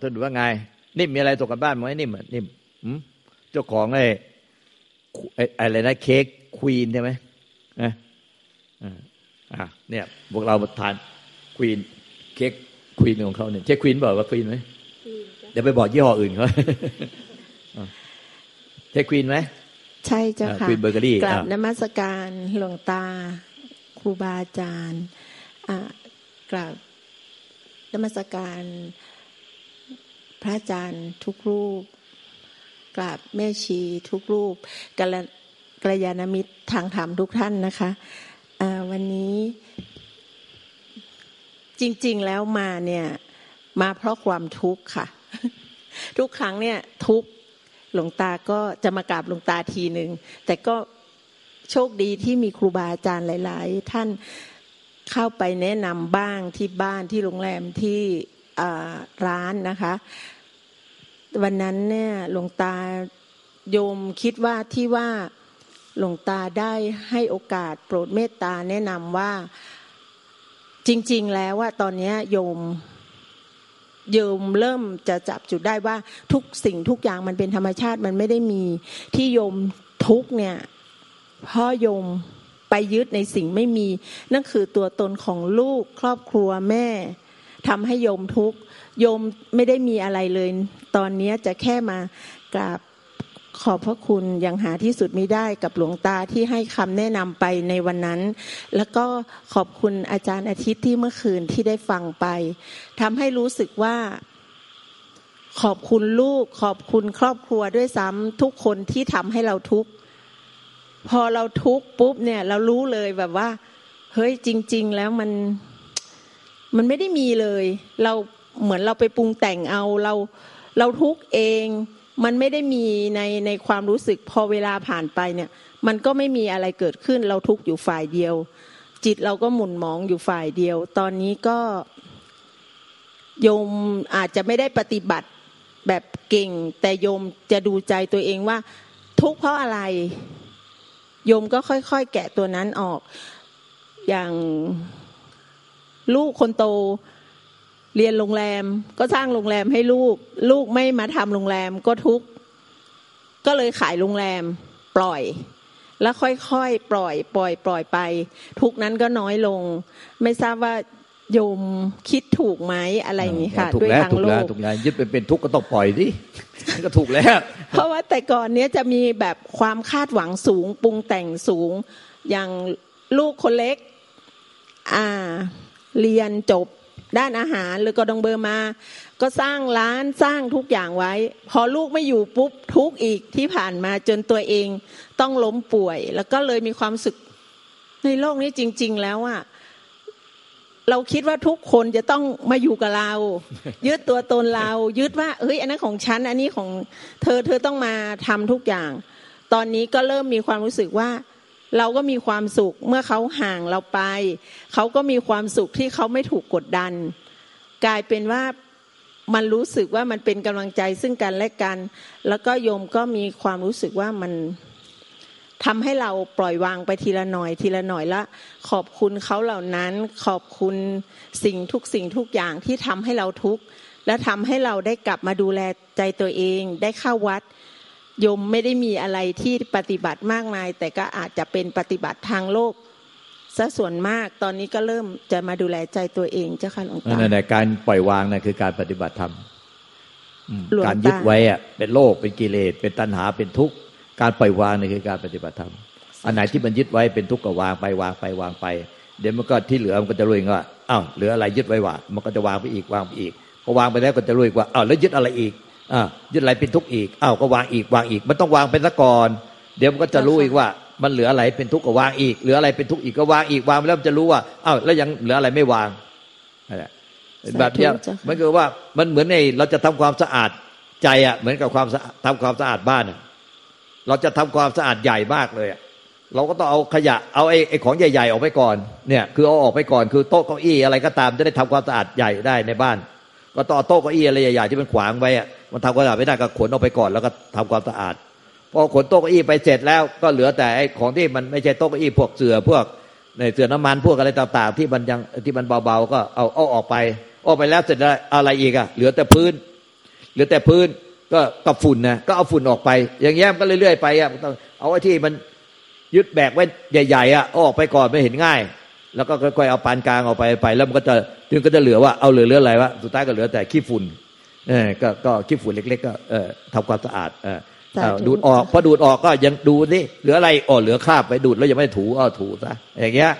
เอาท่านดูว่าไง นิ่มมีอะไรตกกันบ้านไหมนิ่มนิ่มเจ้าของไอ้อะไรนะเค้กควีนใช่ไหมนะอ่าเนี่ยพวกเราทานควีนเค้กควีนของเขาเนี่ยใช่ควีนบอกว่าควีนไหมเดี๋ยวไปบอกยี่ห้ออื่นเขาใช่ควีนไหมใช่เจ้าค่ะควีนเบเกอรี่กลับนมัสการหลวงตาครูบาอาจารย์กลับนมัสการ พระอาจารย์ทุกรูป กราบแม่ชีทุกรูปกัลกระยาณมิตรทางธรรมทุกท่านนะคะวันนี้จริง ๆ แล้วมาเนี่ยมาเพราะความทุกข์ค่ะ ทุกครั้งเนี่ยทุกหลวงตาก็จะมากราบหลวงตาทีหนึ่งแต่ก็โชคดีที่มีครูบาอาจารย์หลาย ๆ ท่านเข้าไปแนะนำบ้างที่บ้านที่โรงแรมที่ ร้านนะคะ วันนั้นเนี่ยหลวงตาโยมคิดว่าที่ว่าหลวงตาได้ให้โอกาสโปรดเมตตาแนะนำว่าจริง ๆ แล้วว่าตอนนี้โยมโยมเริ่มจะจับจุดได้ว่าทุกสิ่งทุกอย่างมันเป็นธรรมชาติมันไม่ได้มีที่โยมทุกเนี่ยเพราะโยมไปยึดในสิ่งไม่มี นั่นคือตัวตนของลูกครอบครัวแม่ ทำให้โยมทุกโยมไม่ได้มีอะไรเลย ตอนนี้จะแค่มากราบขอบพระคุณยังหาที่สุดไม่ได้กับหลวงตาที่ให้คำแนะนำไปในวันนั้น แล้วก็ขอบคุณอาจารย์อาทิตย์ที่เมื่อคืนที่ได้ฟังไปทำให้รู้สึกว่า ขอบคุณลูก ขอบคุณครอบครัวด้วยซ้ำทุกคนที่ทำให้เราทุกข์พอเราทุกข์ปุ๊บเนี่ย เรารู้เลยแบบว่า เฮ้ยจริง ๆ แล้วมัน มันไม่ได้มีเลย เราเหมือนเราไปปรุงแต่งเอาเราเราทุกเองมันไม่ได้มีในในความรู้สึกพอเวลาผ่านไปเนี่ย มันก็ไม่มีอะไรเกิดขึ้นเราทุกอยู่ฝ่ายเดียว จิตเราก็หมุนมองอยู่ฝ่ายเดียว ตอนนี้ก็โยมอาจจะไม่ได้ปฏิบัติแบบเก่ง แต่โยมจะดูใจตัวเองว่า ทุกเพราะอะไร โยมก็ค่อยๆ แกะตัวนั้นออกอย่าง ลูกคนโตเรียนโรงแรม ก็สร้างโรงแรมให้ลูก ลูกไม่มาทำโรงแรมก็ทุกก็เลยขายโรงแรมปล่อย แล้วค่อยๆปล่อย ปล่อย ปล่อยไป ทุกนั้นก็น้อยลง ไม่ทราบว่าโยมคิดถูกไหมอะไรอย่างนี้ค่ะ ด้วยทางโลกถูกแล้วยึดเป็นเป็นทุกข์ก็ต้องปล่อยดิก็ถูกแล้ว เพราะว่าแต่ก่อนเนี้ยจะมีแบบความคาดหวังสูง ปรุงแต่งสูง อย่างลูกคนเล็ก อ่า เรียนจบด้านอาหารหรือกอดองเบอร์มา ก็สร้างร้านสร้างทุกอย่างไว้ พอลูกไม่อยู่ปุ๊บทุกอีกที่ผ่านมาจนตัวเองต้องล้มป่วย แล้วก็เลยมีความสึกในโลกนี้จริง ๆ แล้วอะเราคิดว่าทุกคนจะต้องมาอยู่กับเรา ยึดตัวตนเรา ยึดว่าเฮ้ยอันนั้นของฉัน อันนี้ของเธอเธอต้องมาทำทุกอย่าง ตอนนี้ก็เริ่มมีความรู้สึกว่า เราก็มีความสุขเมื่อเขาห่างเราไป เขาก็มีความสุขที่เขาไม่ถูกกดดัน กลายเป็นว่ามันรู้สึกว่ามันเป็นกำลังใจซึ่งกันและกัน แล้วก็โยมก็มีความรู้สึกว่ามันทำให้เราปล่อยวางไปทีละหน่อยทีละหน่อยละ ขอบคุณเขาเหล่านั้น ขอบคุณสิ่งทุกสิ่งทุกอย่างที่ทำให้เราทุกข์และทำให้เราได้กลับมาดูแลใจตัวเอง ได้เข้าวัด โยมไม่ได้มีอะไรที่ปฏิบัติมากมาย แต่ก็อาจจะเป็นปฏิบัติทางโลกซะส่วนมากตอนนี้ก็เริ่มจะมาดูแลใจตัวเองเจ้าค่ะหลวงตาในการปล่อยวางนะคือการปฏิบัติธรรมการยึดไว้อะเป็นโลกเป็นกิเลสเป็นตัณหาเป็นทุกข์การปล่อยวางนี่คือการปฏิบัติธรรมอันไหนที่มันยึดไว้เป็นทุกข์ก็วางไปวางไปวางไป เดี๋ยวมันก็ที่เหลือมันก็จะรู้เองว่าอ้าวเหลืออะไรยึดไว้วะมันก็จะวางไปอีกวางไปอีกพอวางไปแล้วก็จะรู้อีกว่าอ้าวแล้วยึดอะไรอีก อ่ายึดอะไรเป็นทุกข์อีกอ้าวก็วางอีกวางอีก มันต้องวางเป็นซะก่อน เดี๋ยวมันก็จะรู้อีกว่า มันเหลืออะไรเป็นทุกข์ก็วางอีกเหลืออะไรเป็นทุกข์อีกก็วางอีกวางไปแล้วมันจะรู้ว่าอ้าวแล้วยังเหลืออะไรไม่วางแบบนี้มันคือว่ามันเหมือนในเราจะทำความสะอาดใจอะเหมือนกับความทำความสะอาดบ้านเราจะทำความสะอาดใหญ่มากเลยเราก็ต้องเอาขยะเอาไอ้ไอ้ของใหญ่ ๆ ออกไปก่อนเนี่ยคือเอาออกไปก่อนคือโต๊ะเก้าอี้อะไรก็ตามจะได้ทำความสะอาดใหญ่ได้ในบ้าน ก็ต่อโต๊ะเก้าอี้อะไรใหญ่ๆที่มันขวางไว้อะ มันทำความสะอาดไม่ได้ก็ขนออกไปก่อนแล้วก็ทำความสะอาดพอขนโต๊ะเก้าอี้ไปเสร็จแล้วก็เหลือแต่ไอ้ของที่มันไม่ใช่โต๊ะเก้าอี้พวกเสือพวกในเสือน้ำมันพวกอะไรต่างๆ ที่มันยังที่มันเบาๆก็เอาเอาออกไปออกไปแล้วเสร็จแล้วอะไรอีกอะเหลือแต่พื้น เหลือแต่พื้นก็กับฝุ่นนะก็เอาฝุ่นออกไป อย่างเงี้ยมันก็เรื่อยๆไปอะต้องเอาไว้ที่มันยึดแบกไว้ใหญ่ๆอะเอาออกไปก่อนไม่เห็นง่าย แล้วก็ค่อยๆเอาปานกลางออกไปไป แล้วมันก็จะถึงก็จะเหลือว่าเอาเหลือเหลืออะไรวะสุดท้ายก็เหลือแต่ขี้ฝุ่น เออก็ก็ขี้ฝุ่นเล็ก ๆ ก็เออทำความสะอาดเออสาธุเอาดูดออกพอดูดออกก็ยังดูนี่เหลืออะไรอ๋อเหลือคราบไปดูดแล้วยังไม่ได้ถูเอาถูซะอย่างเงี้ย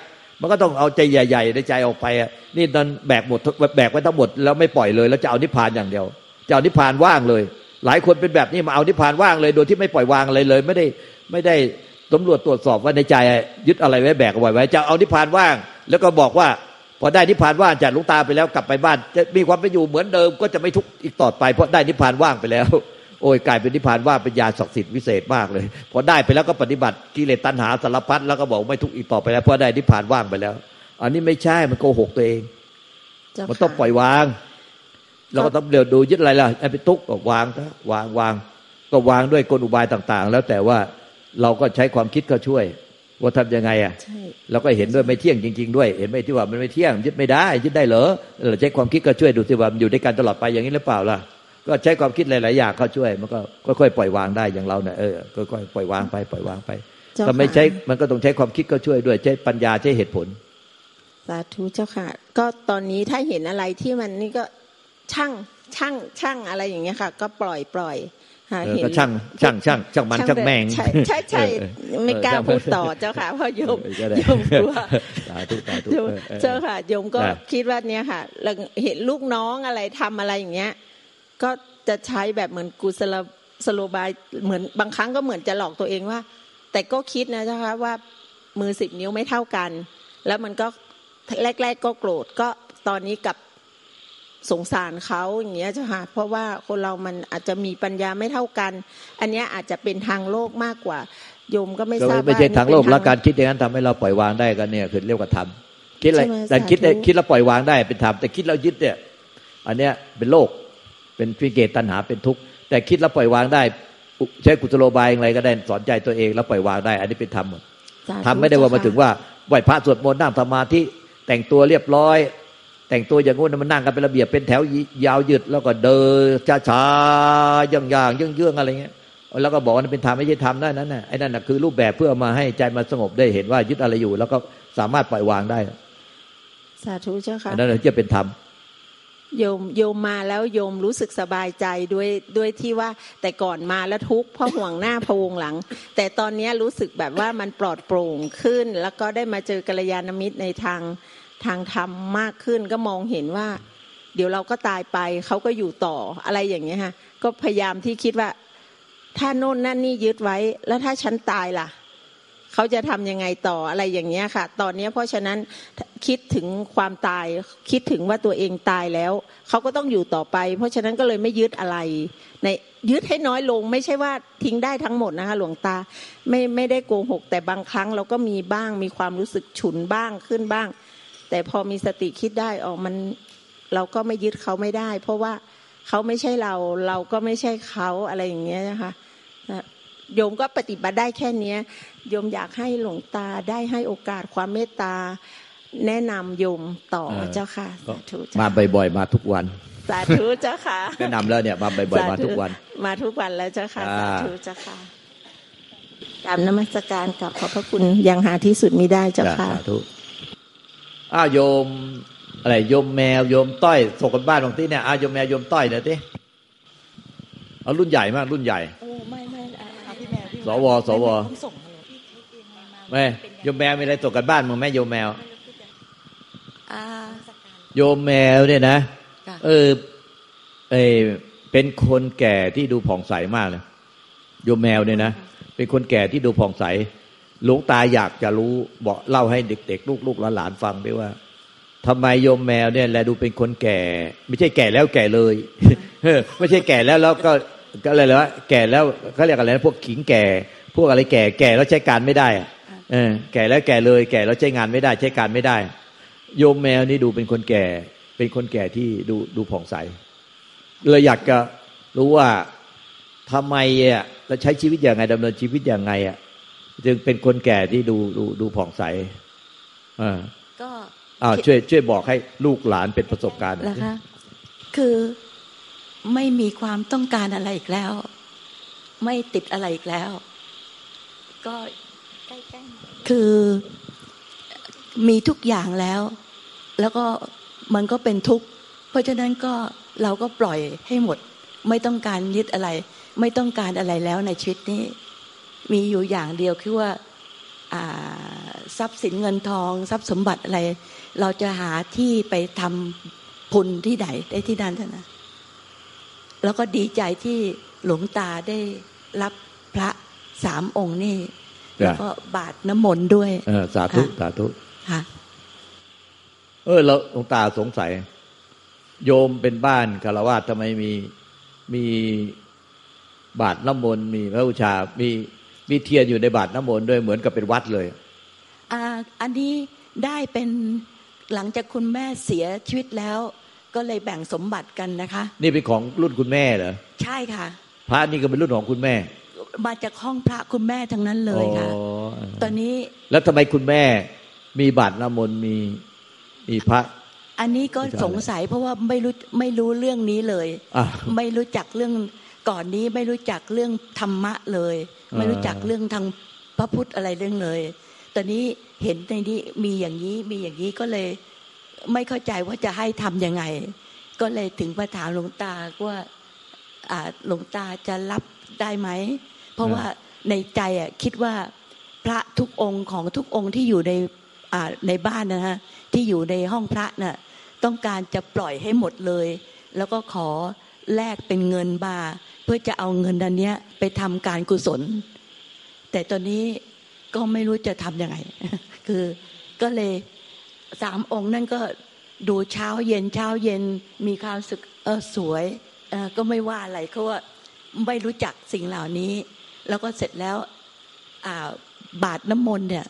มันก็ต้องเอาใจใหญ่ๆในใจออกไปอะนี่ตอนแบกหมดแบกไว้ทั้งหมดแล้วไม่ปล่อยเลย แล้วจะเอานิพพานอย่างเดียวจะเอานิพพานว่างเลย หลายคนเป็นแบบนี้มาเอานิพพานว่างเลย โดยที่ไม่ปล่อยวางอะไรเลย ไม่ได้ไม่ได้สำรวจตรวจสอบว่าในใจยึดอะไรไว้แบกเอาไว้ไว้จะเอานิพพานว่าง แล้วก็บอกว่า พอได้นิพพานว่างจากหลุงตาไปแล้วกลับไปบ้าน จะมีความเป็นอยู่เหมือนเดิมก็จะไม่ทุกข์อีกต่อไป เพราะได้นิพพานว่างไปแล้ว โอ้ยกลายเป็นนิพพานว่างเป็นยาศักดิ์สิทธิ์วิเศษมากเลย พอได้ไปแล้วก็ปฏิบัติกิเลสตัณหาสารพัดแล้วก็บอกไม่ทุกข์อีกต่อไปแล้วเพราะได้นิพพานว่างไปแล้ว อันนี้ไม่ใช่มันโกหกตัวเองเจ้ามันต้องค่ะปล่อยวาง เราก็ต้องเดี๋ยวดูยึดอะไรล่ะไอ้ไปทุกข์ก็วางซะวางวางก็วางด้วยกลอุบายต่าง ๆ แล้วแต่ว่าเราก็ใช้ความคิดก็ช่วย ว่าทำยังไงอะใช่เราก็เห็นด้วยไม่เที่ยงจริง ๆ ด้วย เห็นไหมที่ว่ามันไม่เที่ยงยึดไม่ได้ยึดได้เหรอเราใช้ความคิดก็ช่วยดูสิว่ามันอยู่ด้วยกันตลอดไปอย่างนี้หรือเปล่าล่ะก็ใช้ความคิดหลายๆอย่างเข้าช่วย มันก็ค่อยๆปล่อยวางได้อย่างเราเนี่ยเออค่อยๆปล่อยวางไปปล่อยวางไปเจ้าถ้าไม่ค่ะใช้มันก็ต้องใช้ความคิดก็ช่วยด้วย ใช้ปัญญาใช้เหตุผลสาธุเจ้าค่ะ ก็ตอนนี้ถ้าเห็นอะไรที่มันนี่ก็ช่างช่างช่างอะไรอย่างเงี้ยค่ะ ก็ปล่อยปล่อยค่ะเออเห็น ก็ช่างช่างช่างช่างมันช่างแมง ใช่ใช่ใช่เออเออไม่กล้าเออพูดต่อเจ้าค่ะเพราะโยมเออก็ได้โยมกลัวสาธุสาธุโยมเออเออเจ้าค่ะโยมก็ได้คิดว่าเนี้ยค่ะเราเห็นลูกน้องอะไรทำอะไรอย่างเงี้ย ก็จะใช้แบบเหมือนกุศลสโลบายเหมือนบางครั้งก็เหมือนจะหลอกตัวเองว่า แต่ก็คิดนะเจ้าค่ะว่ามือสิบนิ้วไม่เท่ากัน แล้วมันก็แรก ๆก็โกรธก็ตอนนี้กลับ สงสารเขาอย่างเงี้ยเจ้าค่ะเพราะว่าคนเรามันอาจจะมีปัญญาไม่เท่ากัน อันเนี้ยอาจจะเป็นทางโลกมากกว่าโยมก็ไม่ก็ทราบไม่ใช่ว่ทางโลกเป็นแล้วการคิดอย่างนั้นทำให้เราปล่อยวางได้กันเนี่ยคือเรียกว่าธรรมคิดอะไรใช่ไหมแต่คิดสาธุคิดแล้วปล่อยวางได้เป็นธรรมแต่คิดแล้วยึดเนี่ย อันเนี้ยเป็นโลกเป็นวิเกตตัณหาเป็นทุกข์แต่คิดแล้วปล่อยวางได้อุใช้กุศโลบายอะไรก็ได้สอนใจตัวเองแล้วปล่อยวางได้ อันนี้เป็นธรรมหมดสาธุทำไม่ได้ว่ามาเจ้ถึงว่าไหวพระสวดมนต์นั่งสมาธิแต่งตัวเรียบร้อย แต่งตัวอย่างงู้นมันนั่งกันเป็นระเบียบเป็นแถวยาวยืดแล้วก็เดินช้าๆย่างๆเยื่องๆอะไรเงี้ยแล้วก็บอกว่านั่นเป็นธรรมไม่ใช่ธรรมได้นั่นน่ะไอ้นั่นน่ะคือรูปแบบเพื่อมาให้ใจมันสงบได้เห็นว่ายึดอะไรอยู่ แล้วก็สามารถปล่อยวางได้ สาธุเจ้าค่ะอันนั้นถึงจะเป็นธรรมโยมโยมมาแล้วโยมรู้สึกสบายใจด้วยด้วยที่ว่าแต่ก่อนมาแล้วทุกข์เพราะห่วงหน้าพะวงหลัง แต่ตอนนี้รู้สึกแบบว่ามันปลอดโปร่งขึ้น แล้วก็ได้มาเจอกัลยาณมิตรในทาง ทางธรรมมากขึ้นก็มองเห็นว่า เดี๋ยวเราก็ตายไปเขาก็อยู่ต่ออะไรอย่างเงี้ยฮะก็พยายามที่คิดว่า ถ้าโน่นนั่นนี่ยึดไว้ แล้วถ้าฉันตายล่ะเขาจะทำยังไงต่ออะไรอย่างเงี้ยค่ะ ตอนนี้เพราะฉะนั้นคิดถึงความตาย คิดถึงว่าตัวเองตายแล้วเขาก็ต้องอยู่ต่อไป เพราะฉะนั้นก็เลยไม่ยึดอะไร ในยึดให้น้อยลง ไม่ใช่ว่าทิ้งได้ทั้งหมดนะคะ หลวงตาไม่ไม่ได้โกหก แต่บางครั้งเราก็มีบ้างมีความรู้สึกฉุนบ้างขึ้นบ้าง แต่พอมีสติคิดได้อ๋อมันเราก็ไม่ยึดเขาไม่ได้ เพราะว่าเขาไม่ใช่เรา เราก็ไม่ใช่เขาอะไรอย่างเงี้ยนะคะโยมก็ปฏิบัติได้แค่เนี้ยโยมอยากให้หลวงตาได้ให้โอกาสความเมตตา แนะนำโยมต่อเออเจ้าค่ะก็สาธุเจ้ามาบ่อยๆมาทุกวัน สาธุเจ้าค่ะแนะนำแล้วเนี่ยมาบ่อยๆมาทุกวัน มาทุกวันแล้วเจ้าค่ะอ่าสาธุเจ้าค่ะกราบนมัสการกับขอบพระคุณยังหาที่สุดมิได้เจ้าค่ะสาธุ อ้าวโยม อะไรโยมแมวโยมต้อยส่งกันบ้านของที่เนี่ยอ้าวโยมแมวโยมต้อยเนี่อยที่เอารุ่นใหญ่มากรุ่นใหญ่โอ้ไม่ไม่อะพี่แมวพี่สวสวผมส่งมาเลยพี่เช็คเองมาแม่โยมแมวมีอะไรส่งกันบ้านมึงแม่โยมแมวอ่าโยมแมวเนี่ยนะค่ะเออเออเป็นคนแก่ที่ดูผ่องใสมากเลยโยมแมวเนี่ยนะเป็นคนแก่ที่ดูผ่องใส หลวงตาอยากจะรู้บอกเล่าให้เด็ก ๆ ลูกๆหลานๆฟังด้วยว่าทำไมโยมแมวเนี่ยแลดูเป็นคนแก่ ไม่ใช่แก่แล้วแก่เลยเออไม่ใช่แก่แล้วแล้วก็ก็อะไรแล้วะแก่แล้วเขาเรียกอะไรนะพวกขิงแก่ พวกอะไรแก่แก่แล้วใช้การไม่ได้อะเออแก่แล้วแก่เลย แก่แล้วใช้งานไม่ได้ ใช้การไม่ได้ โยมแมวนี่ดูเป็นคนแก่ เป็นคนแก่ที่ดูดูผ่องใสเลยอยากจะรู้ว่าทำไมอะเราใช้ชีวิตอย่างไงดำเนินชีวิตอย่างไงอะ จึงเป็นคนแก่ที่ดูดูดูผ่องใสอ่าก็อ้าวช่วยช่วยบอกให้ลูกหลานเป็นประสบการณ์หน่อยนะสิคะคือไม่มีความต้องการอะไรอีกแล้ว ไม่ติดอะไรอีกแล้ว ก็ใกล้ๆคือมีทุกอย่างแล้ว แล้วก็มันก็เป็นทุกข์เพราะฉะนั้นก็เราก็ปล่อยให้หมด ไม่ต้องการยึดอะไร ไม่ต้องการอะไรแล้วในชีวิตนี้ มีอยู่อย่างเดียวคือว่าอ่าทรัพย์สินเงินทอง ทรัพย์สมบัติอะไร เราจะหาที่ไปทำพุนที่ไหนได้ที่นั่นเท่านั้นแล้วก็ดีใจที่หลวงตาได้รับพระสามองค์นี่จ้ะแล้วก็บาทน้ำมนต์ด้วยเออสาธุค่ะสาธุค่ะเออเราหลวงตาสงสัย โยมเป็นบ้านคารวะทำไมมีมีบาทน้ำมนต์มีพระบูชา มี มีเทียนอยู่ในบาทน้ำมนต์ด้วยเหมือนกับเป็นวัดเลยอ่าอันนี้ได้เป็นหลังจากคุณแม่เสียชีวิตแล้ว ก็เลยแบ่งสมบัติกันนะคะ นี่เป็นของรุ่นคุณแม่เหรอใช่ค่ะ พระนี่ก็เป็นรุ่นของคุณแม่ มาจากห้องพระคุณแม่ทั้งนั้นเลยค่ะอ๋อตอนนี้แล้วทำไมคุณแม่มีบาทน้ำมนต์มีมีพระอันนี้ก็ไม่ใช่สงสัยเพราะว่าไม่รู้ไม่รู้เรื่องนี้เลยอะไม่รู้จักเรื่องก่อนนี้ไม่รู้จักเรื่องธรรมะเลยอ่า ไม่รู้จักเรื่องทางพระพุทธอะไรเรื่องเลย ตอนนี้เห็นในนี้มีอย่างนี้มีอย่างนี้ก็เลยไม่เข้าใจว่าจะให้ทำยังไง ก็เลยถึงมาถามหลวงตาว่าหลวงตาจะรับได้ไหม เพราะว่าในใจอะคิดว่าพระทุกองค์ของทุกองค์ที่อยู่ในในบ้านนะฮะที่อยู่ในห้องพระน่ะต้องการจะปล่อยให้หมดเลย แล้วก็ขอแลกเป็นเงินบาเพื่อจะเอาเงินอันเนี้ยไปทำการกุศล แต่ตอนนี้ก็ไม่รู้จะทำยังไง คือก็เลยสามองค์นั่นก็ดูเช้าเย็นเช้าเย็นมีความสึกเออสวยเออก็ไม่ว่าอะไรเขาว่าไม่รู้จักสิ่งเหล่านี้ แล้วก็เสร็จแล้วอ่าบาทน้ำมนต์เนี่ย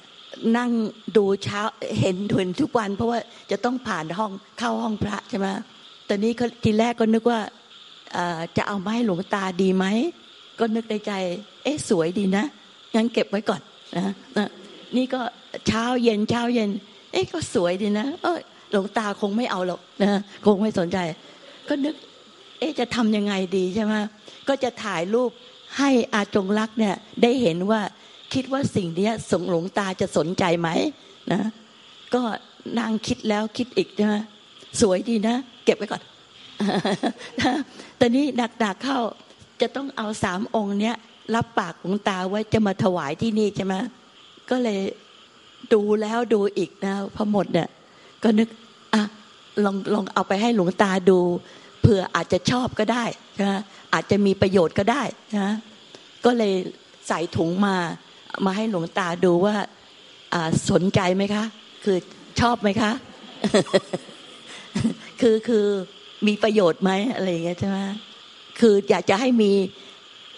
นั่งดูเช้าเห็นเห็นทุกวัน เพราะว่าจะต้องผ่านห้องเข้าห้องพระใช่ไหมตอนนี้ทีแรกก็นึกว่า จะเอามาให้หลวงตาดีไหมก็นึกในใจ เอ๊ะสวยดีนะงั้นเก็บไว้ก่อนนะนะนี่ก็เช้าเย็นเช้าเย็น เอ๊ะก็สวยดีนะ เออหลวงตาคงไม่เอาหรอกนะคงไม่สนใจ ก็นึก เอ๊ะจะทำยังไงดีใช่ไหมก็จะถ่ายรูปให้อาจงรักเนี่ย ได้เห็นว่าคิดว่าสิ่งนี้สงหลวงตาจะสนใจไหมนะก็นางคิดแล้วคิดอีกใช่ไหมสวยดีนะ เก็บไว้ก่อน ตอนนี้หนักๆเข้าจะต้องเอาสามองค์เนี้ยรับปากหลวงตาไว้จะมาถวายที่นี่ใช่ไหมก็เลยดูแล้วดูอีกนะพอหมดเนี่ยก็นึกอะลองลองเอาไปให้หลวงตาดูเผื่ออาจจะชอบก็ได้ใช่ไหมอาจจะมีประโยชน์ก็ได้นะก็เลยใส่ถุงมา มาให้หลวงตาดูว่าอ่าสนใจไหมคะ คือชอบไหมคะ คือคือ มีประโยชน์ไหมอะไรอย่างเงี้ยใช่ไหมคืออยากจะให้มี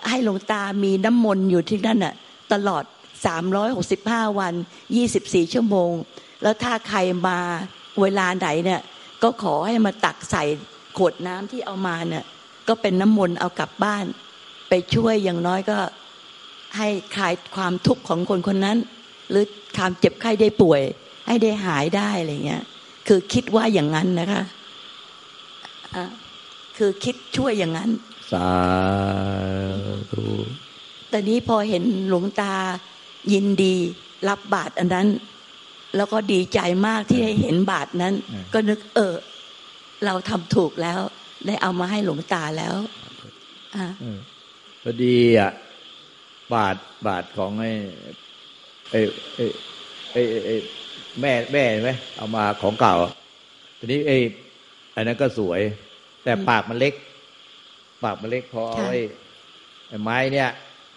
ให้หลวงตามีน้ำมนต์อยู่ที่นั่นน่ะ ตลอด 365 วัน 24 ชั่วโมง แล้วถ้าใครมาเวลาไหนเนี่ย ก็ขอให้มาตักใส่ขวดน้ำที่เอามาเนี่ยก็เป็นน้ำมนต์เอากลับบ้าน ไปช่วยอย่างน้อยก็ให้คลายความทุกข์ของคนคนนั้น หรือความเจ็บไข้ได้ป่วย ให้ได้หายได้อะไรเงี้ย คือคิดว่าอย่างนั้นนะคะอะ คือคิดช่วยอย่างนั้น สาธุแต่นี้พอเห็นหลวงตายินดี รับบาตรอันนั้น แล้วก็ดีใจมากที่ได้เห็นบาตรนั้น ก็นึกเออ เราทำถูกแล้ว ได้เอามาให้หลวงตาแล้วอะเออพอดีอะบาทบาทของไอ้ไอ้ไอ้ไอ้ไอ้ไอ้แม่แม่เห็นไหมเอามาของเก่าทีนี้ไอ้ อันนั้นก็สวย แต่ปากมันเล็ก ปากมันเล็กพอเอาไอ้ไอ้ไม้เนี่ย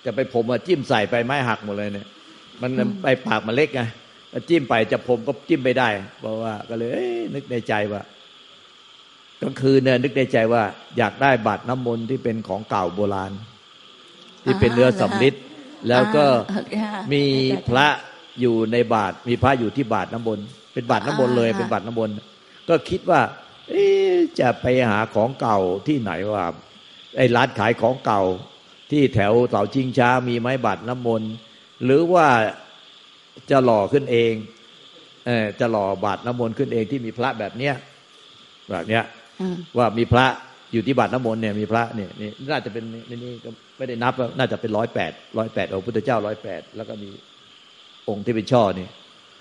จะไปผมมาจิ้มใส่ไปไม้หักหมดเลยเนี่ย มันไปปากมันเล็กไงแล้วจิ้มไปจะผมก็จิ้มไม่ได้เพราะว่าก็เลยเอ้ยนึกในใจว่ากลางคืนเนี่ยนึกในใจว่า อยากได้บาตรน้ำมนต์ที่เป็นของเก่าโบราณ ที่เป็นเนื้อสำริดแล้วก็อ่ามีพระอยู่ในบาทมีพระอยู่ที่บาทน้ำมนต์เป็นบาทน้ำมนต์เลยอ่าเป็นบาทน้ำมนต์ก็คิดว่าเอ๊ะ จะไปหาของเก่าที่ไหนว่าไอ้ร้านขายของเก่า ที่แถวเสาชิงช้ามีไม้บาทน้ำมนต์หรือว่าจะหล่อขึ้นเองเออจะหล่อบาทน้ำมนต์ขึ้นเองที่มีพระแบบเนี้ยแบบเนี้ยอืมว่ามีพระอยู่ที่บาทน้ำมนต์เนี่ยมีพระเนี่ยนี่น่าจะเป็นนี่นี่ก็ไม่ได้นับว่าน่าจะเป็นร้อยแปดร้อยแปดองค์พุทธเจ้าร้อยแปดแล้วก็มีองค์ที่เป็นช่อนี่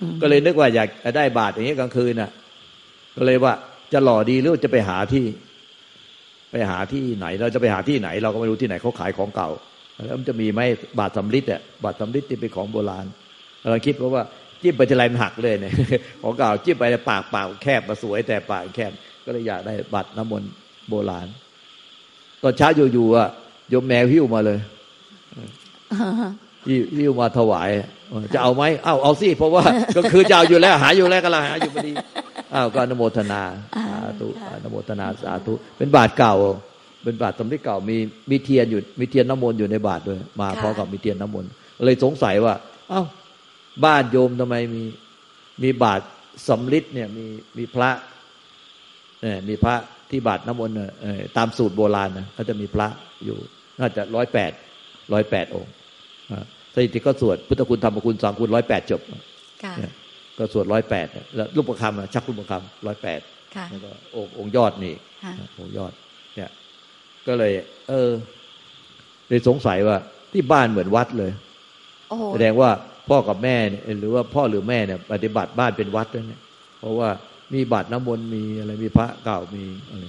อืมก็เลยนึกว่าอยากจะได้บาทอย่างนี้กลางคืนน่ะ ก็เลยว่า จะหล่อดีหรือจะไปหาที่ ไปหาที่ไหน เราจะไปหาที่ไหน เราก็ไม่รู้ที่ไหนเขาขายของเก่า แล้วมันจะมีไหมบาทสำริดอะบาทสำริดที่เป็นของโบราณเราคิดเพราะว่าจิ้มไปทีไรมันหักเลยเนี่ยของเก่าจิ้มไปแต่ปากปากแคบมาสวย แต่ปากแคบก็เลยอยากได้บาทน้ำมนต์โบราณตอนเช้าอยู่ๆอะโยมแมวหิ้วมาเลยหิ้วหิ้วมาถวายเออจะเอาไหมเอ้าเอาสิเพราะว่าก็คือจะเอาอยู่แล้ว หาอยู่แล้วก็ลังหาอยู่พอดี อ้าวก็อนุโมทนาสาธุอนุโมทนาสาธุ เป็นบาทเก่า เป็นบาทสำริดเก่ามีมีเทียนอยู่มีเทียนน้ำมนต์อยู่ในบาทด้วย มาพร้อมกับมีเทียนน้ำมนต์เลยสงสัยว่า เอ้าบ้านโยมทำไมมีมีบาทสำริดเนี่ยมีมีพระเนี่ยมีพระที่บาทน้ำมนต์เนี่ยเอ่อตามสูตรโบราณนะเขาจะมีพระอยู่ น่าจะร้อยแปดร้อยแปดองค์อ่าสถิติก็สวดพุทธคุณธรรมคุณสังคุณร้อยแปดจบค่ะเนี่ย ก็สวดร้อยแปดแล้วรูปประคำอะชักรูปประคำร้อยแปดค่ะแล้วก็องค์องค์ยอดนี่ค่ะองค์ยอด เนี่ย ก็เลย เออเลยสงสัยว่าที่บ้านเหมือนวัดเลยโอ้โหแสดงว่าพ่อกับแม่เนี่ยหรือว่าพ่อหรือแม่เนี่ย ปฏิบัติบ้านเป็นวัดด้วยเนี่ย เพราะว่ามีบาตรน้ำมนต์มีอะไรมีพระเก่ามีอะไร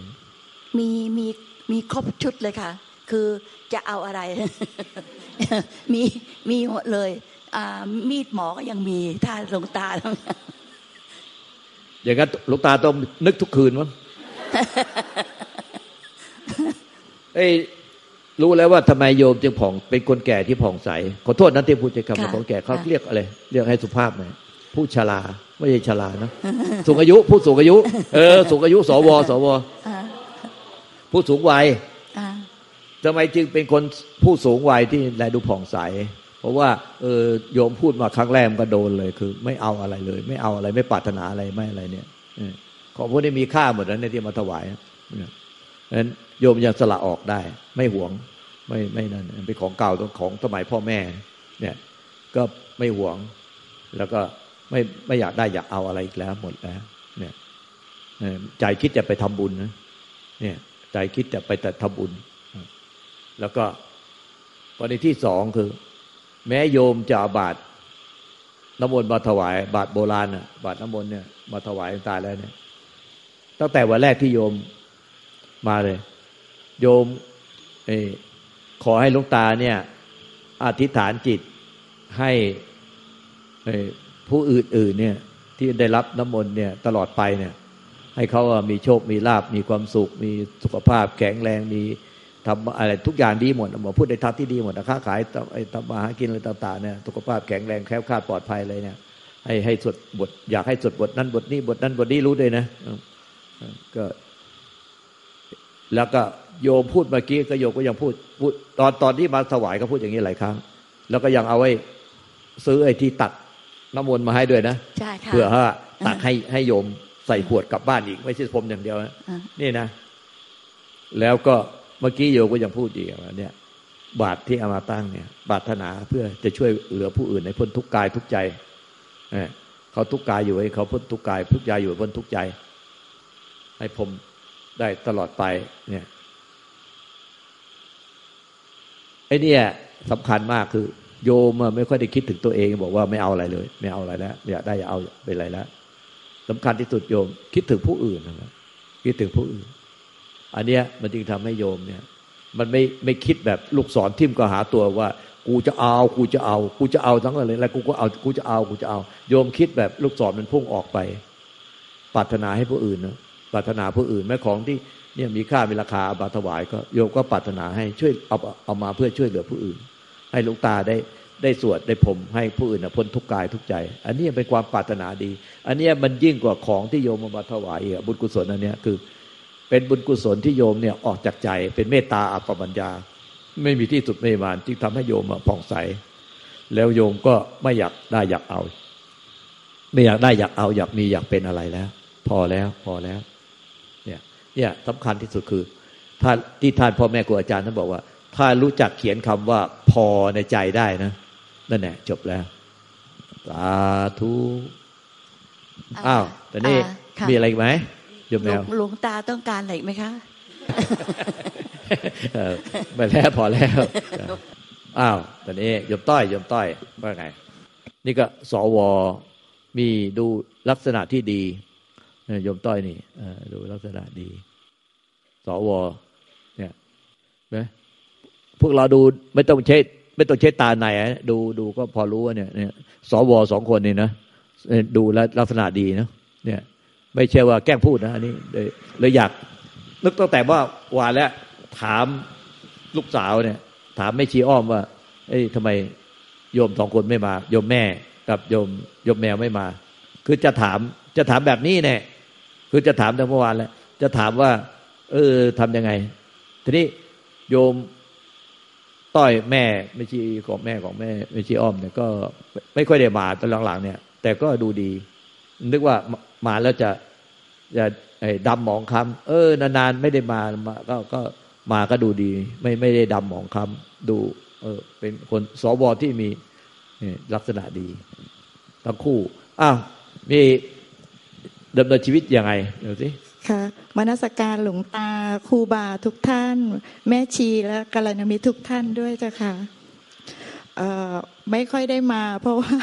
มีมีมีครบชุดเลยค่ะ คือจะเอาอะไร มีมีหมดเลยอ่า มีดหมอก็ยังมีถ้าหลวงตาแล้วอย่างนั้นหลวงตาต้องนึกทุกคืนมั้งเอ้ยรู้แล้วว่าทำไมโยมจึงผ่องเป็นคนแก่ที่ผ่องใส ขอโทษนะที่พูดใช้คำว่าค่ะของแก่เขาค่ะเรียกอะไร เรียกให้สุภาพหน่อยผู้ชรา ไม่ใช่ชรานะสูงอายุผู้สูงอายุ เออ สูงอายุ สว สวอ่าผู้สูงวัยอ่าทำไมจึงเป็นคนผู้สูงวัยที่แลดูผ่องใสเพ ราะว่าเออโยมพูดมาครั้งแรกมันก็โดนเลยคือ ไม่เอาอะไรเลย ไม่เอาอะไร ไม่ปรารถนาอะไรไม่อะไรเนี่ยของพวกนี้มีค่าหมดแล้วเนี่ยที่มาถวายเนี่ยนั้นโยมยังสละออกได้ ไม่หวง ไม่ไม่นั่นเป็นของเก่าของสมัยพ่อแม่ เนี่ย ก็ไม่หวง แล้วก็ไม่ไม่อยากได้อยากเอาอะไรอีกแล้ว หมดแล้ว เนี่ยใจคิดจะไปทำบุญนะเนี่ย ใจคิดจะไปแต่ทำบุญแล้วก็ประเด็นที่สองคือ แม้โยมจะเอาบาทน้ำมนต์มาถวาย บาทโบราณน่ะ บาทน้ำมนต์เนี่ยมาถวายหลวงตายแล้วเนี่ย ตั้งแต่วันแรกที่โยมมาเลย โยมเออขอให้หลวงตาเนี่ย อธิษฐานจิตให้ผู้อื่นๆเนี่ย ที่ได้รับน้ำมนต์เนี่ย ตลอดไปเนี่ย ให้เขามีโชคมีลาบมีความสุข มีสุขภาพแข็งแรงมี ทำอะไรทุกอย่างดีหมดหมอพูดในทางที่ดีหมดนะค้าขายทำไอ้ทำมาหากินอะไรต่างๆเนี่ยสุขภาพแข็งแรงแคล้วคลาดปลอดภัยเลยเนี่ยให้ให้สวดบท อยากให้สวดบทนั้นบทนี้บทนั้นบทนี้รู้ด้วยนะเออก็ แล้วก็โยมพูดเมื่อกี้ก็โยมก็ยังพูดพูดตอนตอนที่มาถวายก็พูดอย่างนี้หลายครั้ง แล้วก็ยังเอาไว้ซื้อไอ้ที่ตักน้ำมนต์มาให้ด้วยนะใช่ค่ะเพื่อว่าตักให้ให้โยมใส่ขวดกลับบ้านอีก ไม่ใช่พรมอย่างเดียวนะอ่านี่นะ แล้วก็เมื่อกี้โยก็ยังพูดอีกว่าเนี่ย บาตรที่เอามาตั้งเนี่ยบาตรนาเพื่อจะช่วยเหลือผู้อื่นในพ้นทุกกายทุกใจเออเขาทุกกายอยู่ให้เขาพ้นทุกกายทุกใจอยู่พ้นทุกใจ ให้ผมได้ตลอดไป เนี่ยไอ้นี่สำคัญมากคือ โยมไม่ค่อยได้คิดถึงตัวเองบอกว่าไม่เอาอะไรเลย ไม่เอาอะไรแล้วอยากได้อยากเอาเป็นอะไรแล้วสำคัญที่สุดโยมคิดถึงผู้อื่นนะครับคิดถึงผู้อื่น อันเนี้ยมันจึงทำให้โยมเนี่ย มันไม่ไม่คิดแบบลูกศรทิ่มก็หาตัวว่า กูจะเอา กูจะเอา กูจะเอาทั้งอะไรแล้วกูก็เอากูจะเอากูจะเอา โยมคิดแบบลูกศรมันพุ่งออกไปปรารถนาให้ผู้อื่นนะปรารถนาผู้อื่นแม้ของที่เนี่ยมีค่ามีราคาเอามาถวายก็โยมก็ปรารถนาให้ช่วยเอาเอามาเพื่อช่วยเหลือผู้อื่น ให้ลูกตาได้ได้สวดได้ผมให้ผู้อื่นนะพ้นทุกกายทุกใจ อันนี้เป็นความปรารถนาดี อันเนี้ยมันยิ่งกว่าของที่โยมเอามาถวายอีกอะบุญกุศลอันเนี้ยคือ เป็นบุญกุศลที่โยมเนี่ยออกจากใจ เป็นเมตตาอัปปมัญญา ไม่มีที่สุดไม่มีมานจึงทำให้โยมอะผ่องใส แล้วโยมก็ไม่อยากได้อยากเอา ไม่อยากได้อยากเอาอยากมีอยากเป็นอะไรแล้ว พอแล้วพอแล้ว เนี่ยเนี่ยสำคัญที่สุดคือถ้าที่ท่านพ่อแม่ครูอาจารย์ท่านบอกว่า ถ้ารู้จักเขียนคำว่าพอในใจได้นะนั่นแหละจบแล้วสาธุอ้าวแต่นี่อ่าค่ะมีอะไรอีกไหม โยมหแมลววงหลวงตาต้องการอะไรอีกไหมคะมาแล้วพอแล้วอ้าวตอนนี้ยมต้อยยมต้อยว่าไง นี่ก็สวมีดูลักษณะที่ดียมต้อยนี่ดูลักษณะดี สวเนี่ยนะพวกเราดูไม่ต้องใช้ไม่ต้องใช้ตาไหนดูดูก็พอรู้ว่าเนี่ยเนี่ย สวสองคนนี่นะดูแลลักษณะดีนะเนี่ย ไม่ใช่ว่าแกล้งพูดนะอันนี้เลยเลยอยาก นึกตั้งแต่ว่าวานแล้วถามลูกสาวเนี่ย ถามไม่ชีอ้อมว่า เอ้ยทำไมโยมสองคนไม่มา โยมแม่กับโยมโยมแมวไม่มา คือจะถามจะถามแบบนี้แน่คือจะถามตั้งเมื่อวานแล้วจะถามว่า เออทำยังไง ทีนี้โยมต้อยแม่ไม่ชีของแม่ของแม่ไม่ชีอ้อมเนี่ยก็ไม่ค่อยได้มาตอนหลังๆเนี่ย แต่ก็ดูดี นึกว่า มาแล้วจะจะดำหมองคำเออนานๆไม่ได้มามาก็ก็มาก็ดูดี ไม่ไม่ได้ดำหมองคำดู เออ เป็นคนสวที่มีลักษณะดีทั้งคู่อ้าวมีดำเนินชีวิตยังไงเดี๋ยวสิค่ะมนสการหลวงตาครูบาทุกท่าน แม่ชีและกัลยาณมิตรทุกท่านด้วยจ้ะค่ะไม่ค่อยได้มา เพราะว่า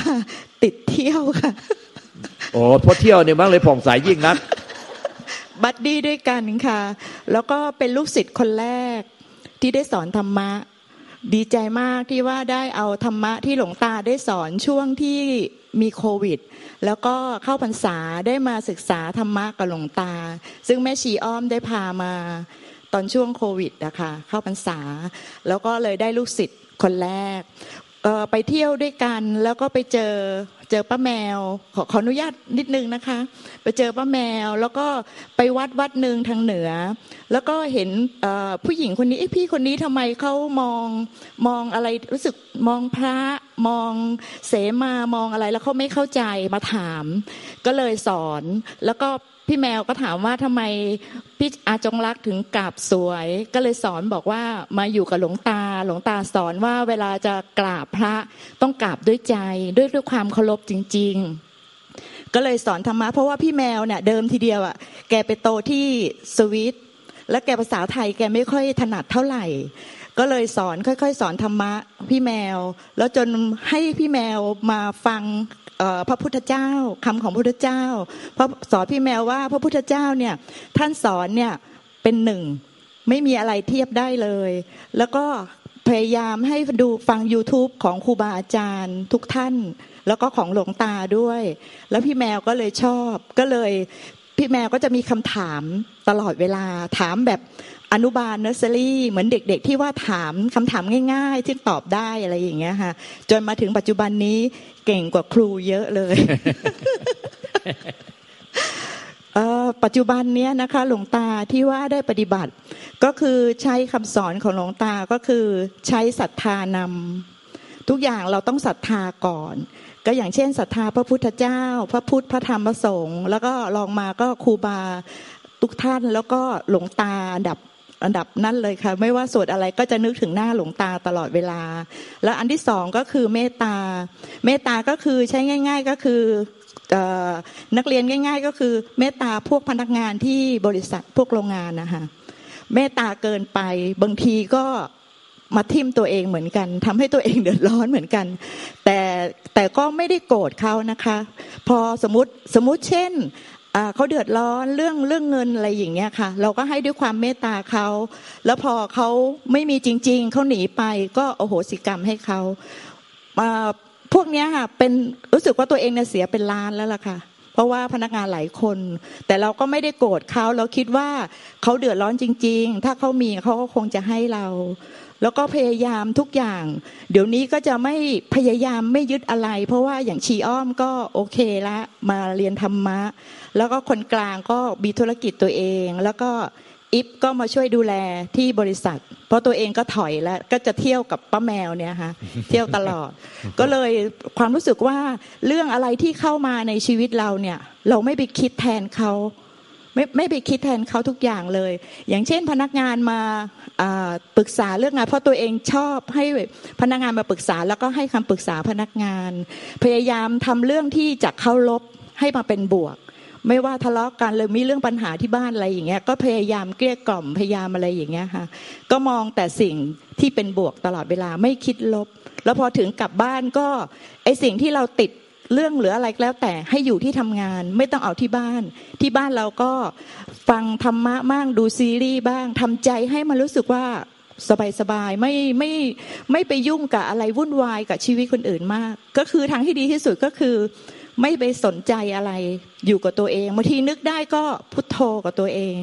ติดเที่ยวค่ะ โอ้พอเที่ยวเนี่ยมั้งเลยผ่องใสยยิ่งนักบัดดี้ด้วยกันค่ะ แล้วก็เป็นลูกศิษย์คนแรกที่ได้สอนธรรมะ ดีใจมากที่ว่าได้เอาธรรมะที่หลวงตาได้สอนช่วงที่มีโควิด แล้วก็เข้าพรรษาได้มาศึกษาธรรมะกับหลวงตา ซึ่งแม่ชีอ้อมได้พามาตอนช่วงโควิดนะคะเข้าพรรษา แล้วก็เลยได้ลูกศิษย์คนแรก ไปเที่ยวด้วยกันแล้วก็ไปเจอเจอป้าแมว ขอขออนุญาตนิดนึงนะคะ ไปเจอป้าแมวแล้วก็ไปวัดวัดหนึ่งทางเหนือ แล้วก็เห็นผู้หญิงคนนี้พี่คนนี้ทำไมเขามองมองอะไรรู้สึกมองพระมองเสมามองอะไรแล้วเขาไม่เข้าใจมาถาม ก็เลยสอน แล้วก็พี่แมวก็ถามว่าทำไมพี่อาจงรักถึงกราบสวย ก็เลยสอนบอกว่ามาอยู่กับหลวงตา หลวงตาสอนว่าเวลาจะกราบพระต้องกราบด้วยใจด้วยด้วยความเคารพจริง ๆก็เลยสอนธรรมะเพราะว่าพี่แมวเนี่ยเดิมทีเดียวอะแกไปโตที่สวิตและแกภาษาไทยแกไม่ค่อยถนัดเท่าไหร่ ก็เลยสอนค่อยๆ สอนธรรมะพี่แมว แล้วจนให้พี่แมวมาฟัง พระพุทธเจ้าคำของพระพุทธเจ้าเพราะสอนพี่แมวว่า พระพุทธเจ้าเนี่ยท่านสอนเนี่ยเป็นหนึ่งไม่มีอะไรเทียบได้เลย แล้วก็พยายามให้ดูฟัง YouTube ของครูบาอาจารย์ทุกท่าน แล้วก็ของหลวงตาด้วย แล้วพี่แมวก็เลยชอบก็เลยพี่แมวก็จะมีคำถามตลอดเวลาถามแบบ อนุบาลเนอร์เซอรี่เหมือนเด็กๆ ที่ว่าถามคำถามง่ายๆ ที่ตอบได้อะไรอย่างเงี้ยค่ะ จนมาถึงปัจจุบันนี้เก่งกว่าครูเยอะเลยปัจจุบันนี้นะคะหลวงตาที่ว่าได้ปฏิบัติ ก็คือใช้คำสอนของหลวงตาก็คือใช้ศรัทธานำทุกอย่างเราต้องศรัทธาก่อน ก็อย่างเช่นศรัทธาพระพุทธเจ้า พระพุทธพระธรรมพระสงฆ์แล้วก็ลองมาก็ครูบาทุกท่านแล้วก็หลวงตาดับ อันดับนั่นเลยค่ะ ไม่ว่าสวดอะไรก็จะนึกถึงหน้าหลวงตาตลอดเวลา แล้วอันที่สองก็คือเมตตา เมตตาก็คือใช้ง่าย ๆ ก็คือนักเรียนง่าย ๆ ก็คือเมตตาพวกพนักงานที่บริษัทพวกโรงงานนะคะเมตตาเกินไปบางทีก็มาทิมตัวเองเหมือนกันทำให้ตัวเองเดือดร้อนเหมือนกัน แต่แต่ก็ไม่ได้โกรธเขานะคะ พอสมมติสมมติเช่น เขาเดือดร้อนเรื่องเรื่องเงินอะไรอย่างเงี้ยค่ะ เราก็ให้ด้วยความเมตตาเขาแล้วพอเขาไม่มีจริง ๆเขาหนีไปก็โอโหสิกรรมให้เขาพวกนี้ค่ะเป็นรู้สึกว่าตัวเองเนี่ยเสียเป็นล้านแล้วล่ะค่ะ เพราะว่าพนักงานหลายคน แต่เราก็ไม่ได้โกรธเขาเราคิดว่าเขาเดือดร้อนจริง ๆ ถ้าเขามีเขาก็คงจะให้เรา แล้วก็พยายามทุกอย่าง เดี๋ยวนี้ก็จะไม่พยายามไม่ยึดอะไร เพราะว่าอย่างชีอ้อมก็โอเคละมาเรียนธรรมะ แล้วก็คนกลางก็มีธุรกิจตัวเอง แล้วก็อิฟก็มาช่วยดูแลที่บริษัท เพราะตัวเองก็ถอยแล้วก็จะเที่ยวกับป้าแมวเนี่ยค่ะเที่ยวตลอด ก็เลยความรู้สึกว่าเรื่องอะไรที่เข้ามาในชีวิตเราเนี่ย เราไม่ไปคิดแทนเขา ไม่ไม่ไปคิดแทนเขาทุกอย่างเลย อย่างเช่นพนักงานมาปรึกษาเรื่องงาน เพราะตัวเองชอบให้พนักงานมาปรึกษาแล้วก็ให้คำปรึกษาพนักงาน พยายามทำเรื่องที่จะเข้าลบให้มาเป็นบวก ไม่ว่าทะเลาะกันหรือมีเรื่องปัญหาที่บ้านอะไรอย่างเงี้ยก็พยายามเกลี้ยกล่อมพยายามอะไรอย่างเงี้ยค่ะก็มองแต่สิ่งที่เป็นบวกตลอดเวลาไม่คิดลบ แล้วพอถึงกลับบ้านก็ไอสิ่งที่เราติด เรื่องหรืออะไรแล้วแต่ให้อยู่ที่ทำงาน ไม่ต้องเอาที่บ้าน ที่บ้านเราก็ฟังธรรมะบ้างดูซีรีส์บ้างทำใจให้มันรู้สึกว่าสบายๆไม่ไม่ไม่ไปยุ่งกับอะไรวุ่นวายกับชีวิตคนอื่นมาก ก็คือทางที่ดีที่สุดก็คือ ไม่ไปสนใจอะไรอยู่กับตัวเองบางทีนึกได้ก็พุทโธกับตัวเอง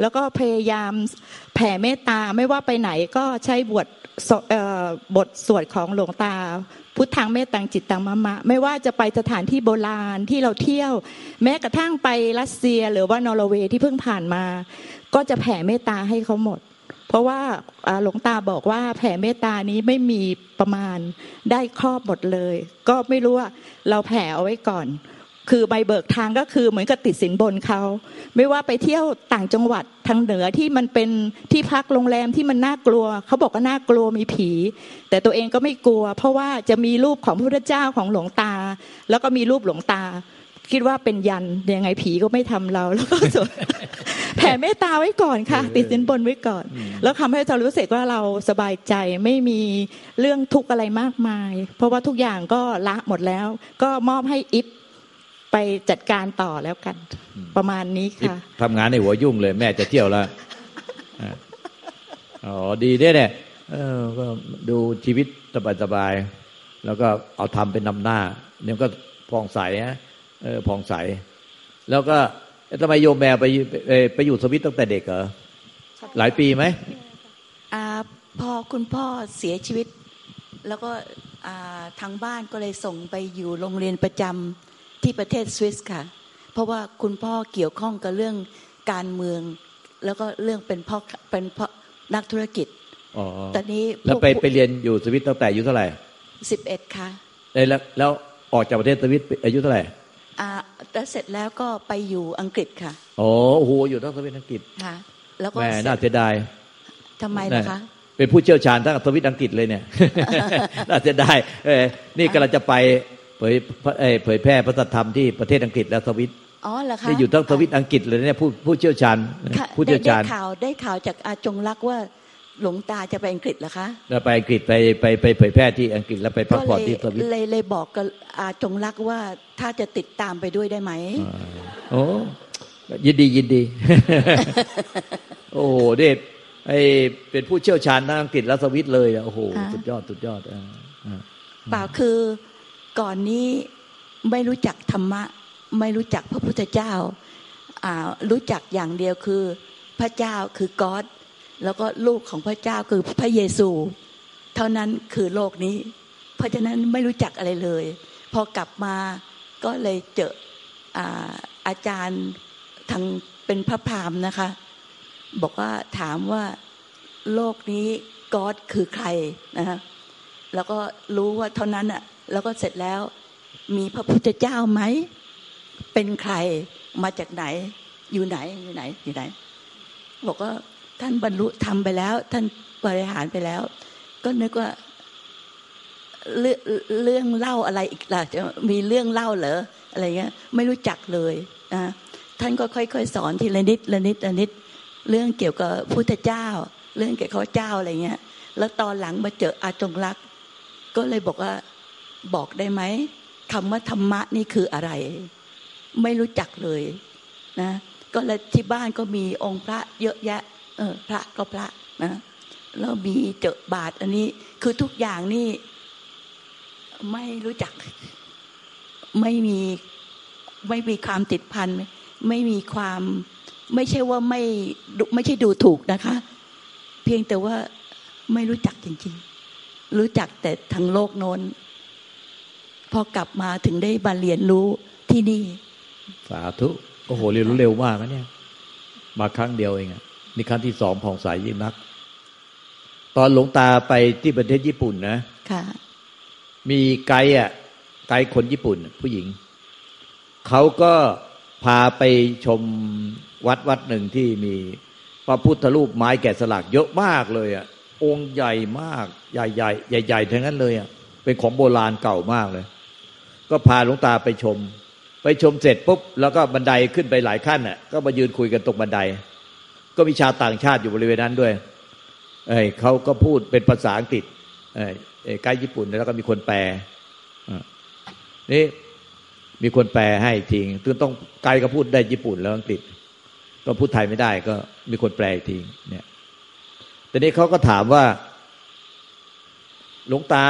แล้วก็พยายามแผ่เมตตาไม่ว่าไปไหนก็ใช้บทบทสวดของหลวงตา พุทธังเมตตังจิตตังมะมะ ไม่ว่าจะไปสถานที่โบราณที่เราเที่ยว แม้กระทั่งไปรัสเซียหรือว่านอร์เวย์ที่เพิ่งผ่านมา ก็จะแผ่เมตตาให้เขาหมด เพราะว่าหลวงตาบอกว่าแผ่เมตตานี้ไม่มีประมาณได้ครอบหมดเลย ก็ไม่รู้ว่าเราแผ่เอาไว้ก่อน คือใบเบิกทางก็คือเหมือนกับติดสินบนเขา ไม่ว่าไปเที่ยวต่างจังหวัดทางเหนือที่มันเป็นที่พักโรงแรมที่มันน่ากลัว เขาบอกว่าน่ากลัวมีผี แต่ตัวเองก็ไม่กลัว เพราะว่าจะมีรูปของพระพุทธเจ้าของหลวงตา แล้วก็มีรูปหลวงตา คิดว่าเป็นยันยังไงผีก็ไม่ทำเราแล้วก็สวดแผ่เมตตาไว้ก่อนค่ะ ติดสินบนไว้ก่อน แล้วทำให้เรารู้สึกว่าเราสบายใจไม่มีเรื่องทุกข์อะไรมากมาย เพราะว่าทุกอย่างก็ละหมดแล้ว ก็มอบให้อิฟ ไปจัดการต่อแล้วกัน ประมาณนี้ค่ะทำงานในหัวยุ่งเลย แม่จะเที่ยวแล้วอะอ๋อดีเนี่ยเนี่ยเออก็ดูชีวิตสบายๆแล้วก็เอาทำเป็นนำหน้าเนี่ยก็ผ่องใสนะเออผ่องใส แล้วก็เอ๊ะทำไมโยมแมวไปไปไปอยู่สวิตตั้งแต่เด็กเหรอหลายปีไหมอาพอคุณพ่อเสียชีวิต แล้วก็อ่าทางบ้านก็เลยส่งไปอยู่โรงเรียนประจำ ที่ประเทศสวิสค่ะ เพราะว่าคุณพ่อเกี่ยวข้องกับเรื่องการเมือง แล้วก็เรื่องเป็นพ่อเป็นพ่อนักธุรกิจอ๋อตอนนี้แล้วไปไปเรียนอยู่สวิตตั้งแต่อายุเท่าไหร่สิบเอ็ดค่ะเอ้ยแล้วแล้วออกจากประเทศสวิตอายุเท่าไหร่อ่าแล้วเสร็จแล้วก็ไปอยู่อังกฤษค่ะอ๋อโอ้โหอยู่ทั้งสวิตอังกฤษค่ะ แล้วก็แม่เสร็จน่าเสียดายทำไมนะคะเป็นผู้เชี่ยวชาญทั้งสวิตอังกฤษเลยเนี่ยน่าจะได้ เออนี่กำลังจะไปเผยเอ่อเผยแพร่พระธรรมที่ประเทศอังกฤษและสวิตอ๋อเหรอคะนี่อยู่ทั้งสวิตอังกฤษเลยเนี่ยผู้ผู้เชี่ยวชาญค่ะผู้เชี่ยวชาญได้ได้ข่าวได้ข่าวจากอาจงรักว่าหลวงตาจะไปอังกฤษเหรอคะแล้วไปอังกฤษไปไปไปเผยแพร่ที่อังกฤษแล้วไปพักก็ผ่อนเลยที่สวิตเลยเลยบอกกับอาจงรักว่าถ้าจะติดตามไปด้วยได้ไหมอ่าโอ้ยินดียินดี โอ้โหเด็ดไอเป็นผู้เชี่ยวชาญทางอังกฤษและสวิตเลยอะโอ้โหอ่าสุดยอดสุดยอดอ่าอ่าเปล่าคือ ก่อนนี้ไม่รู้จักธรรมะ ไม่รู้จักพระพุทธเจ้าารู้จักอย่างเดียวคือพระเจ้าคือก๊อดแล้วก็ลูกของพระเจ้าคือพระเยซู เท่านั้นคือโลกนี้ เพราะฉะนั้นไม่รู้จักอะไรเลย พอกลับมาก็เลยเจออาอาจารย์ทางเป็นพระพรามนะคะ บอกว่าถามว่าโลกนี้ก๊อดคือใครนะคะแล้วก็รู้ว่าเท่านั้นอะ แล้วก็เสร็จแล้ว มีพระพุทธเจ้าไหม เป็นใครมาจากไหน อยู่ไหนอยู่ไหนอยู่ไหน บอกว่าท่านบรรลุธรรมไปแล้ว ท่านบริหารไปแล้ว ก็นึกว่าเรื่องเรื่องเล่าอะไรอีกล่ะจะมีเรื่องเล่าเหรออะไรเงี้ย ไม่รู้จักเลยนะท่านก็ค่อยๆสอนทีละนิดละนิดละนิด เรื่องเกี่ยวกับพุทธเจ้า เรื่องเกี่ยวกับเจ้าอะไรเงี้ย แล้วตอนหลังมาเจออาจงรัก ก็เลยบอกว่า บอกได้ไหมคำว่าธรรมะนี่คืออะไร ไม่รู้จักเลยนะก็ลที่บ้านก็มีองค์พระเยอะแยะ เออพระก็พระนะแล้วมีเจอบาทอันนี้ คือทุกอย่างนี่ ไม่รู้จัก ไม่มีไม่มีความติดพันไม่มีความ ไม่ใช่ว่าไม่ไม่ใช่ดูถูกนะคะ เพียงแต่ว่าไม่รู้จักจริง ๆ รู้จักแต่ทางโลกโน้น พอกลับมาถึงได้มาเรียนรู้ที่นี่ สาธุโอ้โหเรียนรู้เร็วมากนะเนี่ย มาครั้งเดียวเองอะนี่ครั้งที่สองผ่องใสยิ่งนัก ตอนหลวงตาไปที่ประเทศญี่ปุ่นนะค่ะมีไกด์อะไกด์คนญี่ปุ่น ผู้หญิง เขาก็พาไปชมวัดวัดหนึ่งที่มีพระพุทธรูปไม้แกะสลักเยอะมากเลยอะองค์ใหญ่มาก ใหญ่ใหญ่ใหญ่ใหญ่ๆทั้งนั้นเลยอะเป็นของโบราณเก่ามากเลย ก็พาหลวงตาไปชม ไปชมเสร็จปุ๊บแล้วก็บันไดขึ้นไปหลายขั้นน่ะ ก็มายืนคุยกันตรงบันได ก็มีชาวต่างชาติอยู่บริเวณนั้นด้วย เอ้ยเขาก็พูดเป็นภาษาอังกฤษ เอ้ยไกด์ญี่ปุ่นแล้วก็มีคนแปลนี่มีคนแปลให้ทีงคือต้องไกด์ก็พูดได้ญี่ปุ่นแล้วอังกฤษ ก็พูดไทยไม่ได้ก็มีคนแปลทีเนี่ยแต่นี้เขาก็ถามว่าหลวงตา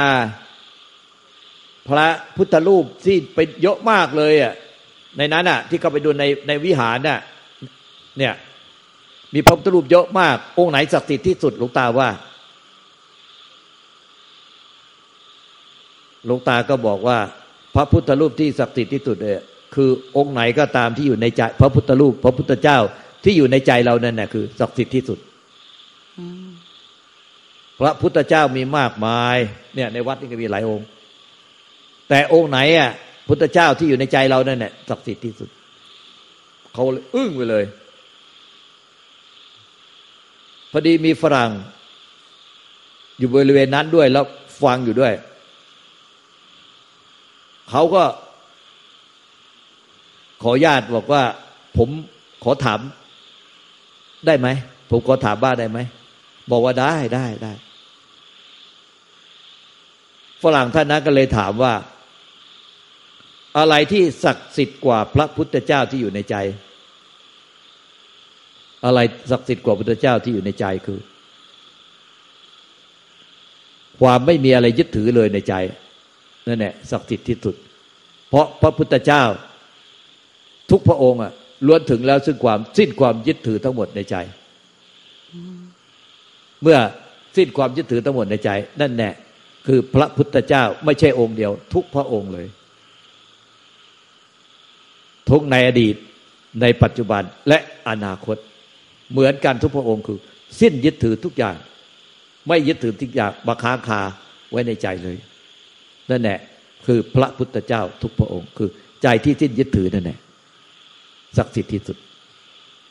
พระพุทธรูปที่ไปเยอะมากเลยอะในนั้นอะ ที่เขาไปดูในในวิหารน่ะเนี่ย มีพระพุทธรูปเยอะมาก องค์ไหนศักดิ์สิทธิ์ที่สุดหลวงตาว่าหลวงตาก็บอกว่า พระพุทธรูปที่ศักดิ์สิทธิ์ที่สุดเลยคือองค์ไหนก็ตามที่อยู่ในใจ พระพุทธรูป พระพุทธเจ้าที่อยู่ในใจเรานั่นแหละคือศักดิ์สิทธิ์ที่สุดพระพุทธเจ้ามีมากมาย เนี่ย ในวัดนี่ก็มีหลายองค์ แต่องค์ไหนอะพุทธเจ้าที่อยู่ในใจเรานั่นแหละศักดิ์สิทธิ์ที่สุดเขาอึ้งไปเลย พอดีมีฝรั่ง อยู่บริเวณนั้นด้วยแล้วฟังอยู่ด้วย เขาก็ ขอญาตบอกว่า ผมขอถาม ได้ไหม ผมขอถามบ้าได้ไหม บอกว่าได้ได้ได้ฝรั่งท่านนั้นก็เลยถามว่า อะไรที่ศักดิ์สิทธิ์กว่าพระพุทธเจ้าที่อยู่ในใจ อะไรศักดิ์สิทธิ์กว่าพุทธเจ้าที่อยู่ในใจคือ ความไม่มีอะไรยึดถือเลยในใจนั่นแหละศักดิ์สิทธิ์ที่สุด เพราะพระพุทธเจ้า ทุกพระองค์อะล้วนถึงแล้วซึ่งความสิ้นความยึดถือทั้งหมดในใจ เมื่อสิ้นความยึดถือทั้งหมดในใจ นั่นแน่คือพระพุทธเจ้าไม่ใช่องค์เดียว ทุกพระองค์เลย ทุกในอดีตในปัจจุบันและอนาคต เหมือนกันทุกพระองค์คือ สิ้นยึดถือทุกอย่าง ไม่ยึดถือทุกอย่างบาค้างคาไว้ในใจเลยนั่นแหละคือพระพุทธเจ้าทุกพระองค์ คือใจที่สิ้นยึดถือนั่นแหละศักดิ์สิทธิ์ที่สุด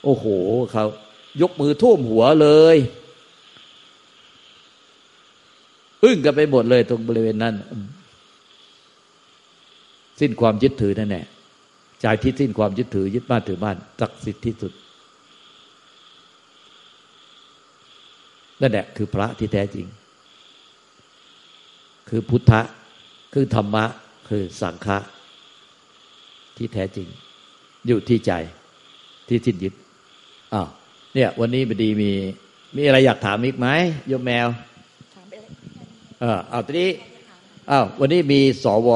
โอ้โหเขายกมือท่วมหัวเลยอึ้งกันไปหมดเลยตรงบริเวณนั้น สิ้นความยึดถือนั่นแหละ ใจที่สิ้นความยึดถือยึดบ้านถือบ้านศักดิ์สิทธิ์ที่สุดนั่นแหละคือพระที่แท้จริง คือพุทธะคือธรรมะ คือสังฆะที่แท้จริง อยู่ที่ใจที่สิ้นยึดอ้าวเนี่ย วันนี้บดีมี มีอะไรอยากถามอีกไหมโยมแมวเออเอาทีนี้อ้าววันนี้มีสว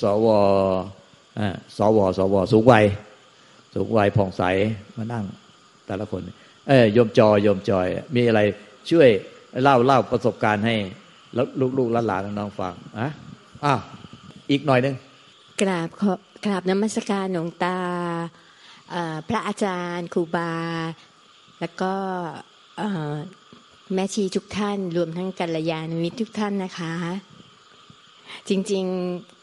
สวอ่า สวสวสูงวัยสูงวัยผ่องใสมานั่งแต่ละคน เอ้ยโยมจอยโยมจอย มีอะไรช่วยเล่าเล่าประสบการณ์ให้แล้วลูกหลานๆน้องฟังอะอ้าวอีกหน่อยนึงกราบกราบนมัสการหลวงตาพระอาจารย์ครูบา แล้วก็แม่ชีทุกท่าน รวมทั้งกัลยาณมิตรทุกท่านนะคะ จริง ๆ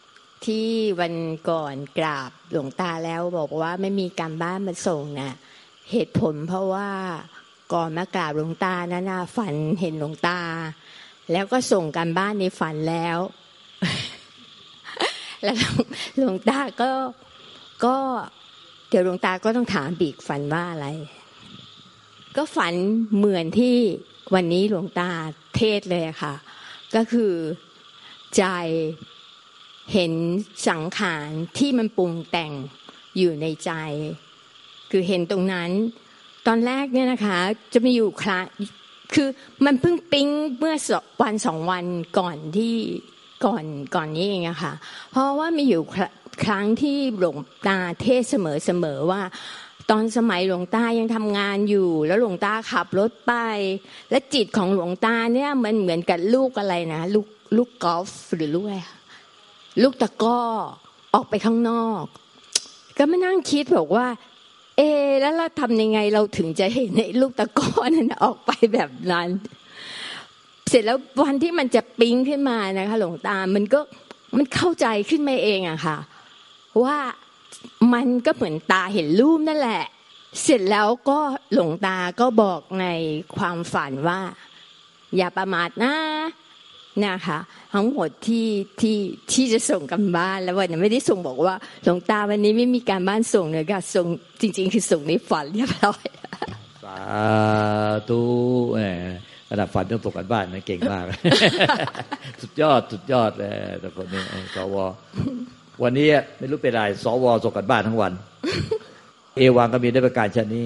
ที่วันก่อนกราบหลวงตาแล้วบอกว่าไม่มีการบ้านมาส่งนะ่ะเหตุผลเพราะว่าก่อนมากราบหลวงตานะนะฝันเห็นหลวงตา แล้วก็ส่งการบ้านในฝันแล้ว แล้วหลวงตาก็ก็เดี๋ยวหลวงตาก็ต้องถามบีกฝันว่าอะไร ก็ฝันเหมือนที่วันนี้หลวงตาเทศเลยค่ะ ก็คือใจ เห็นสังขารที่มันปรุงแต่งอยู่ในใจ คือเห็นตรงนั้น ตอนแรกเนี่ยนะคะ จะมีอยู่ครั้งคือมันเพิ่งปิ๊งเมื่อวันสองวันก่อนที่ก่อนก่อนนี้เองอะค่ะ เพราะว่ามีอยู่ครั้งที่หลวงตาเทศเสมอเสมอว่า ตอนสมัยหลวงตายังทำงานอยู่ แล้วหลวงตาขับรถไป และจิตของหลวงตาเนี่ยมันเหมือนกับลูกอะไรนะลูกลูกกอล์ฟหรือลูกอะไร ลูกตะก้อออกไปข้างนอก ก็ไม่นั่งคิดบอกว่า เอ แล้วเราทำยังไงเราถึงจะเห็นในลูกตะก้อนนั้นออกไปแบบนั้น เสร็จแล้ววันที่มันจะปิ้งขึ้นมานะคะหลวงตา มันก็มันเข้าใจขึ้นมาเองอะค่ะ ว่ามันก็เหมือนตาเห็นรูปนั่นแหละ เสร็จแล้วก็หลวงตาก็บอกในความฝันว่า อย่าประมาทนะ นะคะทั้งหมดที่ที่ที่จะส่งกันบ้านแล้ววันนี้ไม่ได้ส่งบอกว่าหลวงตาวันนี้ไม่มีการบ้านส่งเลยค่ะส่งจริง ๆ คือส่งในฝันเรียบร้อยสาธุแหมระดับฝันต้องตกกันบ้านนะเก่งมาก สุดยอดสุดยอดเลยแต่คนนี้ไอ้สววันนี้ไม่รู้เป็นไรสวส่งกันบ้านทั้งวัน เอวังก็มีได้ประการชนนี้